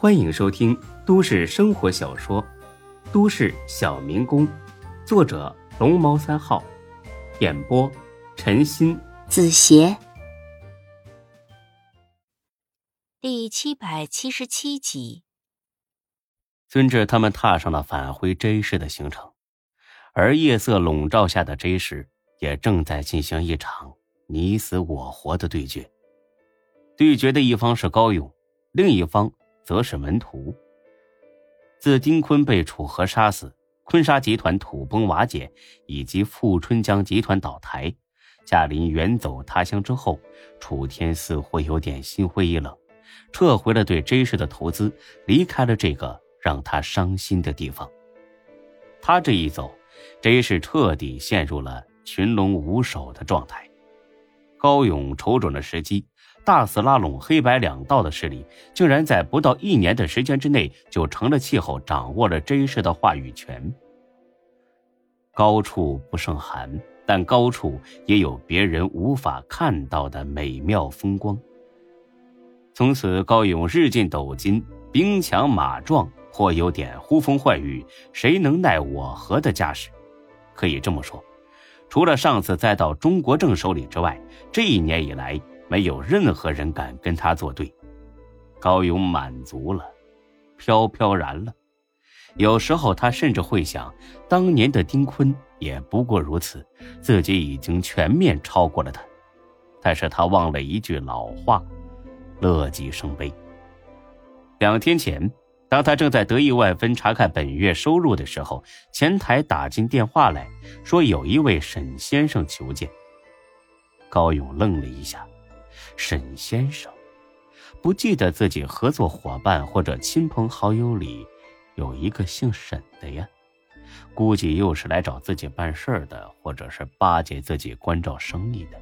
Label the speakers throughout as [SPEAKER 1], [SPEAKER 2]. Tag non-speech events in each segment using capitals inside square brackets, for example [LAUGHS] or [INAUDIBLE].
[SPEAKER 1] 欢迎收听都市生活小说《都市小民工》，作者龙猫三号，演播陈鑫、
[SPEAKER 2] 子邪，第七百七十七集。
[SPEAKER 1] 孙志他们踏上了返回 J 市的行程，而夜色笼罩下的 J 市也正在进行一场你死我活的对决。对决的一方是高勇，另一方。则是门徒。自丁坤被楚河杀死，坤沙集团土崩瓦解，以及富春江集团倒台，夏林远走他乡之后，楚天似乎有点心灰意冷，撤回了对 J 市的投资，离开了这个让他伤心的地方。他这一走，J 市彻底陷入了群龙无首的状态。高勇瞅准了时机。大肆拉拢黑白两道的势力，竟然在不到一年的时间之内就成了气候，掌握了 J 市的话语权。高处不胜寒，但高处也有别人无法看到的美妙风光。从此，高勇日进斗金，兵强马壮，颇有点呼风唤雨，谁能奈我何的架势。可以这么说，除了上次栽到中国政手里之外，这一年以来。没有任何人敢跟他作对，高勇满足了，飘飘然了。有时候他甚至会想，当年的丁坤也不过如此，自己已经全面超过了他。但是他忘了一句老话：乐极生悲。两天前，当他正在得意万分查看本月收入的时候，前台打进电话来说有一位沈先生求见。高勇愣了一下。沈先生，不记得自己合作伙伴或者亲朋好友里有一个姓沈的呀？估计又是来找自己办事的，或者是巴结自己关照生意的。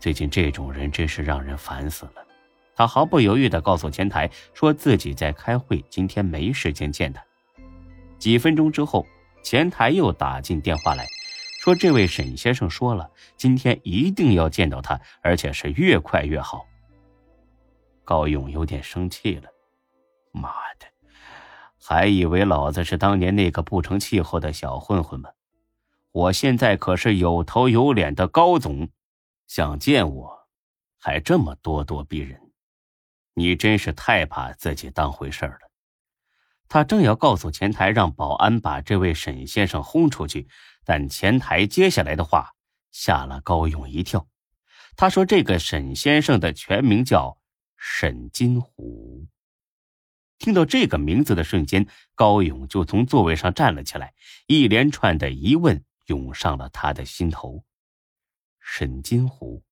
[SPEAKER 1] 最近这种人真是让人烦死了。他毫不犹豫地告诉前台，说自己在开会，今天没时间见他。几分钟之后，前台又打进电话来。说：“这位沈先生说了，今天一定要见到他，而且是越快越好。”高勇有点生气了：“妈的，还以为老子是当年那个不成气候的小混混吗？我现在可是有头有脸的高总，想见我，还这么咄咄逼人，你真是太把自己当回事了。”他正要告诉前台让保安把这位沈先生轰出去。但前台接下来的话吓了高勇一跳。他说：“这个沈先生的全名叫沈金虎。”听到这个名字的瞬间，高勇就从座位上站了起来，一连串的疑问涌上了他的心头。沈金虎，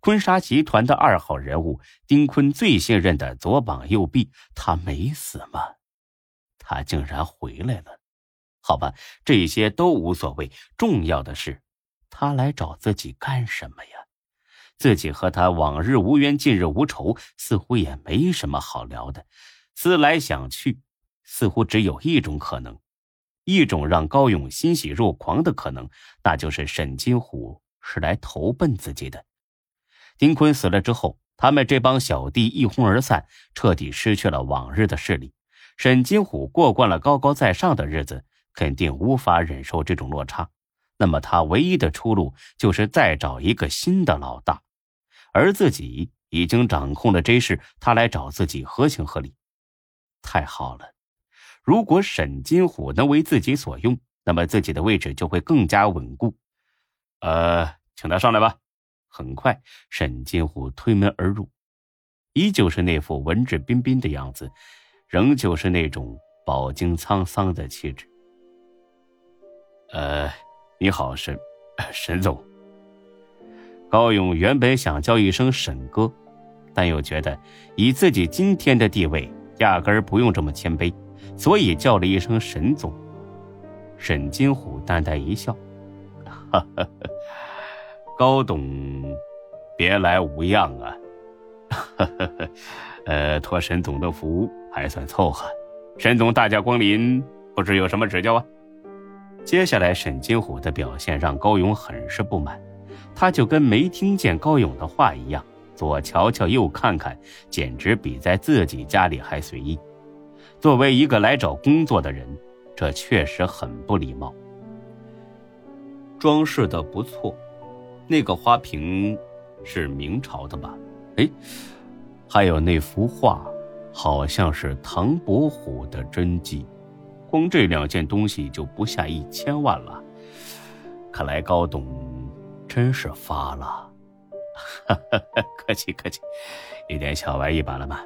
[SPEAKER 1] 坤沙集团的二号人物，丁坤最信任的左膀右臂，他没死吗？他竟然回来了。好吧，这些都无所谓。重要的是，他来找自己干什么呀？自己和他往日无冤，近日无仇，似乎也没什么好聊的。思来想去，似乎只有一种可能，一种让高勇欣喜若狂的可能，那就是沈金虎是来投奔自己的。丁坤死了之后，他们这帮小弟一哄而散，彻底失去了往日的势力。沈金虎过惯了高高在上的日子。肯定无法忍受这种落差，那么他唯一的出路就是再找一个新的老大，而自己已经掌控了这事，他来找自己合情合理。太好了，如果沈金虎能为自己所用，那么自己的位置就会更加稳固。呃，请他上来吧。很快，沈金虎推门而入，依旧是那副文质彬彬的样子，仍旧是那种饱经沧桑的气质。呃，你好，沈沈总。高勇原本想叫一声沈哥，但又觉得以自己今天的地位，压根儿不用这么谦卑，所以叫了一声沈总。沈金虎淡淡一笑：“哈哈，高董，别来无恙啊！哈哈，呃，托沈总的福，还算凑合。沈总大驾光临，不知有什么指教啊？”接下来，沈金虎的表现让高勇很是不满，他就跟没听见高勇的话一样，左瞧瞧右看看，简直比在自己家里还随意。作为一个来找工作的人，这确实很不礼貌。装饰的不错，那个花瓶是明朝的吧？哎，还有那幅画，好像是唐伯虎的真迹，光这两件东西就不下一千万了。看来高董真是发了，[LAUGHS] 客气客气，一点小玩意罢了嘛。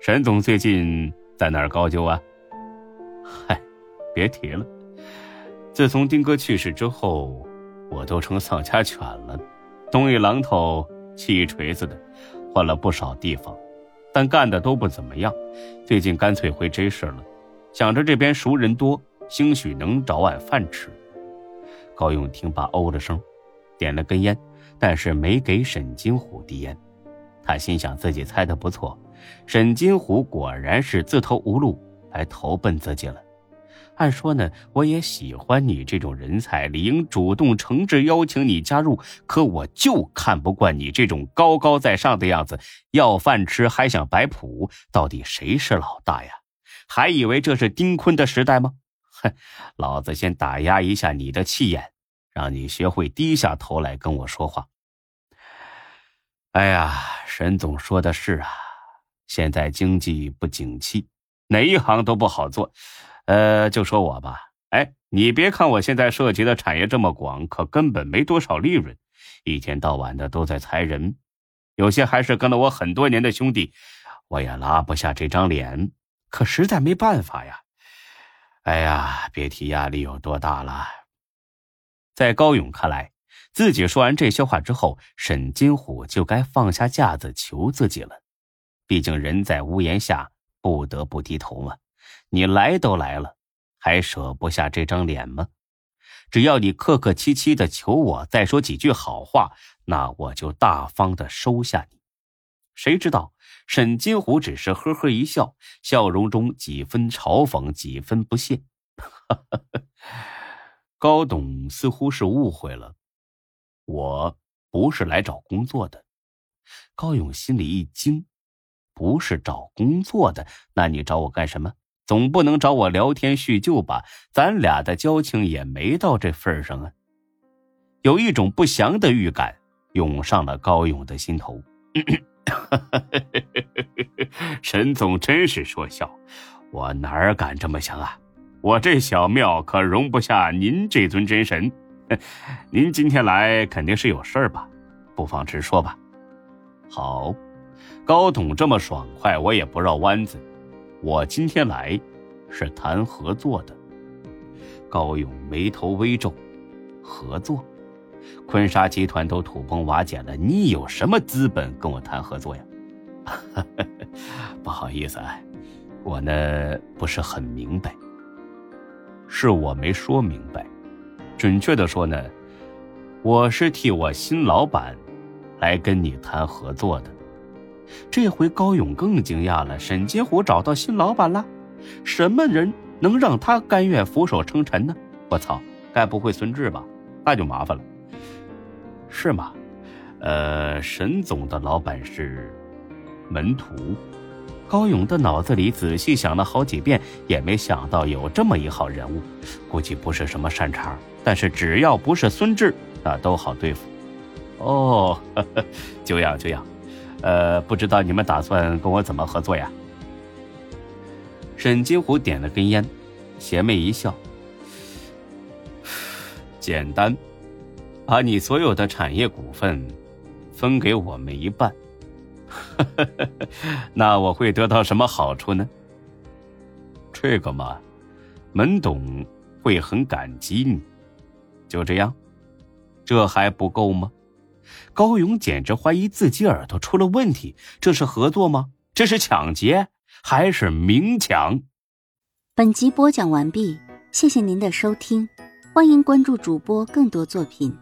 [SPEAKER 1] 沈总最近在哪儿高就啊？嗨，别提了。自从丁哥去世之后，我都成丧家犬了，东一榔头西一锤子的，换了不少地方，但干的都不怎么样。最近干脆回 J 市了，想着这边熟人多，兴许能找碗饭吃。高勇听罢哦了声，点了根烟，但是没给沈金虎递烟。他心想自己猜的不错，沈金虎果然是自投无路来投奔自己了。按说呢，我也喜欢你这种人才，理应主动诚挚邀请你加入。可我就看不惯你这种高高在上的样子，要饭吃还想摆谱，到底谁是老大呀？还以为这是丁坤的时代吗？哼，老子先打压一下你的气焰，让你学会低下头来跟我说话。哎呀，沈总说的是啊，现在经济不景气，哪一行都不好做。呃，就说我吧，哎，你别看我现在涉及的产业这么广，可根本没多少利润，一天到晚的都在裁人，有些还是跟了我很多年的兄弟，我也拉不下这张脸，可实在没办法呀。哎呀，别提压力有多大了。在高勇看来，自己说完这些话之后，沈金虎就该放下架子求自己了，毕竟人在屋檐下，不得不低头嘛。你来都来了，还舍不下这张脸吗？只要你客客气气的求我再说几句好话，那我就大方的收下你。谁知道沈金虎只是呵呵一笑，笑容中几分嘲讽，几分不屑。[LAUGHS] 高董似乎是误会了，我不是来找工作的。高勇心里一惊，不是找工作的，那你找我干什么？总不能找我聊天叙旧吧？咱俩的交情也没到这份上啊！有一种不祥的预感涌上了高勇的心头。[LAUGHS] 沈总真是说笑，我哪敢这么想啊？我这小庙可容不下您这尊真神。您今天来肯定是有事儿吧？不妨直说吧。好，高董这么爽快，我也不绕弯子。我今天来，是谈合作的。高勇眉头微皱，合作？坤沙集团都土崩瓦解了，你有什么资本跟我谈合作呀？[LAUGHS] 不好意思，啊，我呢不是很明白。是我没说明白，准确的说呢，我是替我新老板来跟你谈合作的。这回高勇更惊讶了，沈金虎找到新老板了，什么人能让他甘愿俯首称臣呢？我操，该不会孙志吧？那就麻烦了。是吗？呃，沈总的老板是门徒。高勇的脑子里仔细想了好几遍，也没想到有这么一号人物，估计不是什么善茬，但是只要不是孙志，那都好对付。哦，久 [LAUGHS] 仰久仰。呃，不知道你们打算跟我怎么合作呀？沈金虎点了根烟，邪魅一笑：“简单，把你所有的产业股份分给我们一半。[LAUGHS] 那我会得到什么好处呢？这个嘛，门董会很感激你。就这样，这还不够吗？”高勇简直怀疑自己耳朵出了问题，这是合作吗？这是抢劫还是明抢？
[SPEAKER 2] 本集播讲完毕，谢谢您的收听，欢迎关注主播更多作品。